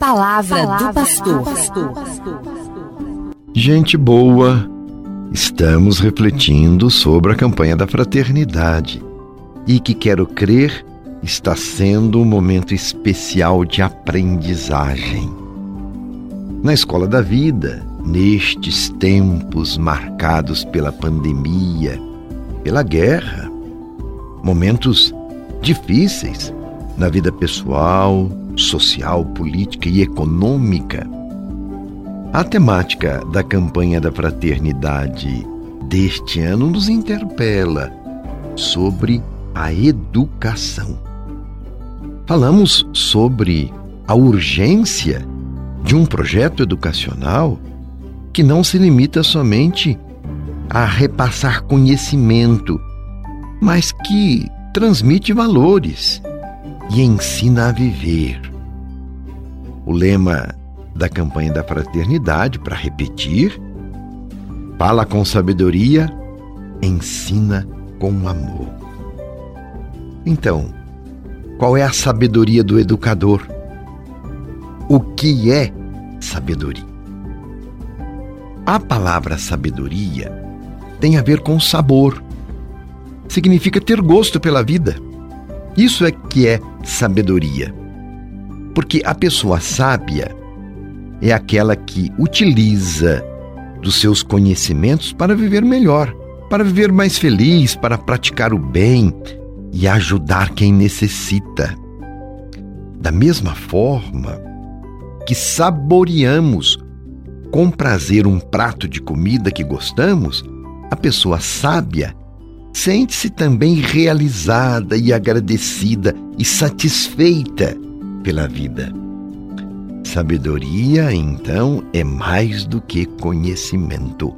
palavra, palavra do pastor. Gente boa, estamos refletindo sobre a campanha da fraternidade e que quero crer está sendo um momento especial de aprendizagem. Na escola da vida, nestes tempos marcados pela pandemia, pela guerra, momentos difíceis na vida pessoal, social, política e econômica. A temática da campanha da fraternidade deste ano nos interpela sobre a educação. Falamos sobre a urgência de um projeto educacional que não se limita somente a repassar conhecimento, mas que transmite valores e ensina a viver. O lema da campanha da fraternidade, para repetir, fala com sabedoria, ensina com amor. Então, qual é a sabedoria do educador? O que é sabedoria? A palavra sabedoria tem a ver com sabor. Significa ter gosto pela vida. Isso é que é sabedoria. Porque a pessoa sábia é aquela que utiliza dos seus conhecimentos para viver melhor, para viver mais feliz, para praticar o bem e ajudar quem necessita. Da mesma forma que saboreamos com prazer um prato de comida que gostamos, a pessoa sábia sente-se também realizada e agradecida e satisfeita pela vida. Sabedoria, então, é mais do que conhecimento.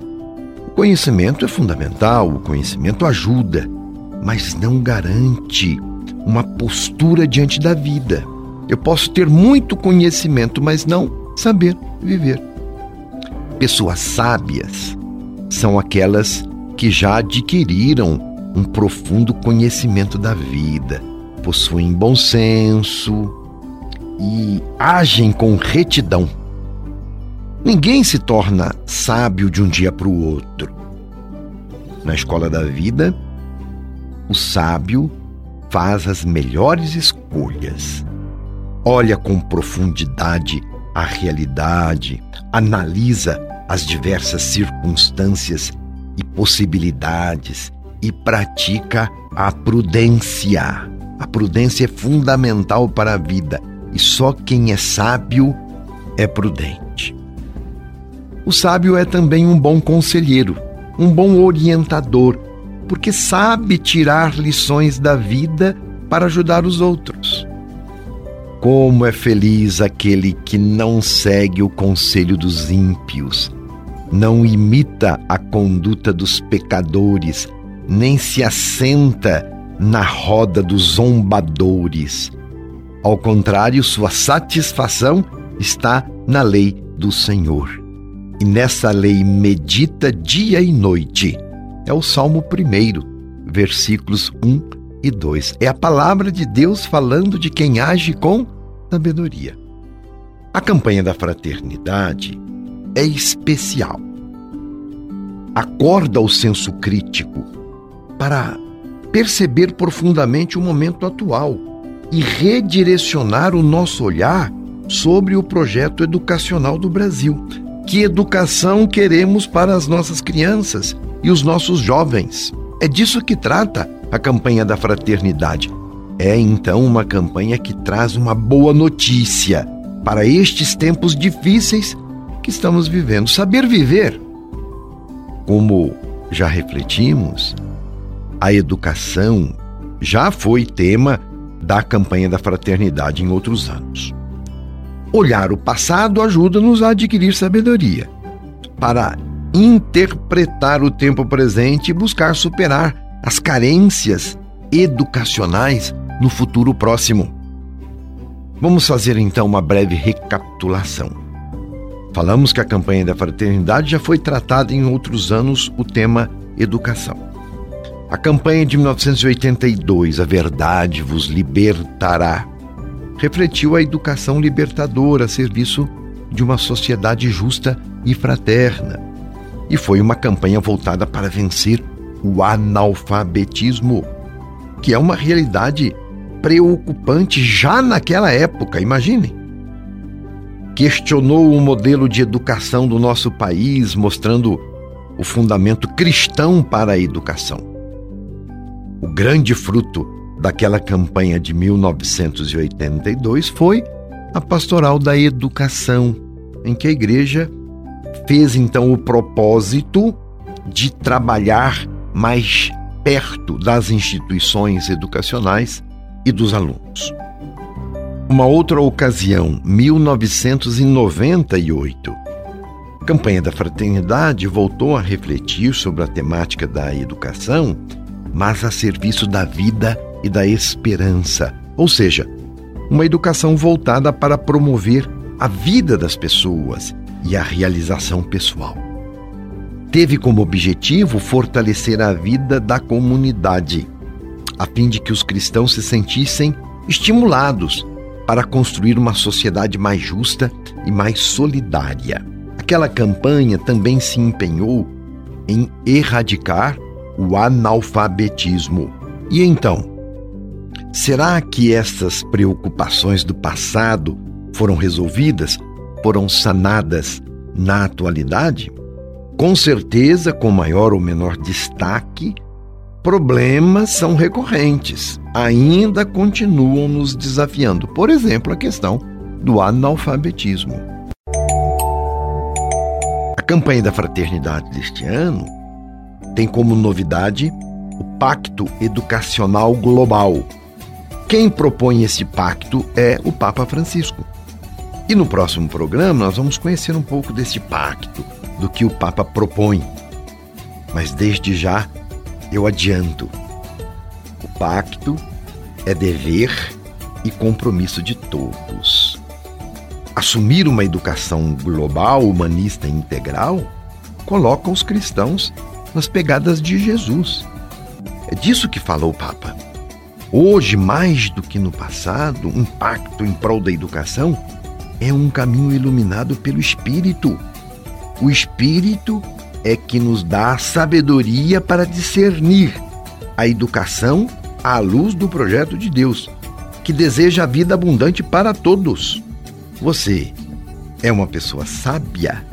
O conhecimento é fundamental, o conhecimento ajuda, mas não garante uma postura diante da vida. Eu posso ter muito conhecimento, mas não saber viver. Pessoas sábias são aquelas que já adquiriram um profundo conhecimento da vida, possuem bom senso e agem com retidão. Ninguém se torna sábio de um dia para o outro. Na escola da vida, o sábio faz as melhores escolhas. Olha com profundidade a realidade, analisa as diversas circunstâncias e possibilidades e pratica a prudência. A prudência é fundamental para a vida e só quem é sábio é prudente. O sábio é também um bom conselheiro, um bom orientador, porque sabe tirar lições da vida para ajudar os outros. Como é feliz aquele que não segue o conselho dos ímpios não imita a conduta dos pecadores, nem se assenta na roda dos zombadores. Ao contrário, sua satisfação está na lei do Senhor. E nessa lei medita dia e noite. É o Salmo 1, versículos 1 e 2. É a palavra de Deus falando de quem age com sabedoria. A campanha da fraternidade é especial. Acorda o senso crítico para perceber profundamente o momento atual e redirecionar o nosso olhar sobre o projeto educacional do Brasil. Que educação queremos para as nossas crianças e os nossos jovens? É disso que trata a campanha da fraternidade. É então uma campanha que traz uma boa notícia para estes tempos difíceis que estamos vivendo. Saber viver. Como já refletimos, a educação já foi tema da campanha da fraternidade em outros anos. Olhar o passado ajuda-nos a adquirir sabedoria para interpretar o tempo presente e buscar superar as carências educacionais no futuro próximo. Vamos fazer então uma breve recapitulação. Falamos que a campanha da fraternidade já foi tratada em outros anos o tema educação. A campanha de 1982, A Verdade vos libertará, refletiu a educação libertadora a serviço de uma sociedade justa e fraterna. E foi uma campanha voltada para vencer o analfabetismo, que é uma realidade preocupante já naquela época, imaginem. Questionou o modelo de educação do nosso país, mostrando o fundamento cristão para a educação. O grande fruto daquela campanha de 1982 foi a pastoral da educação, em que a igreja fez então o propósito de trabalhar mais perto das instituições educacionais e dos alunos. Uma outra ocasião, 1998, a campanha da fraternidade voltou a refletir sobre a temática da educação, mas a serviço da vida e da esperança, ou seja, uma educação voltada para promover a vida das pessoas e a realização pessoal. Teve como objetivo fortalecer a vida da comunidade, a fim de que os cristãos se sentissem estimulados para construir uma sociedade mais justa e mais solidária. Aquela campanha também se empenhou em erradicar o analfabetismo. E então, será que essas preocupações do passado foram resolvidas, foram sanadas na atualidade? Com certeza, com maior ou menor destaque, problemas são recorrentes, ainda continuam nos desafiando. Por exemplo, a questão do analfabetismo. A campanha da fraternidade deste ano tem como novidade o Pacto Educacional Global. Quem propõe esse pacto é o Papa Francisco. E no próximo programa nós vamos conhecer um pouco desse pacto, do que o Papa propõe. Mas desde já eu adianto: o pacto é dever e compromisso de todos. Assumir uma educação global, humanista e integral coloca os cristãos nas pegadas de Jesus. É disso que falou o Papa. Hoje, mais do que no passado, um pacto em prol da educação é um caminho iluminado pelo Espírito. O Espírito é que nos dá sabedoria para discernir a educação à luz do projeto de Deus, que deseja a vida abundante para todos. Você é uma pessoa sábia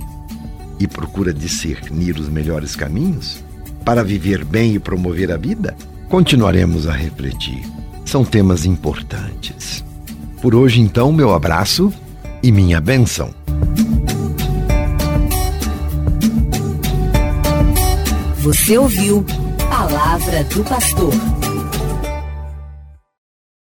e procura discernir os melhores caminhos para viver bem e promover a vida? Continuaremos a refletir. São temas importantes. Por hoje, então, meu abraço e minha bênção. Você ouviu Palavra do Pastor.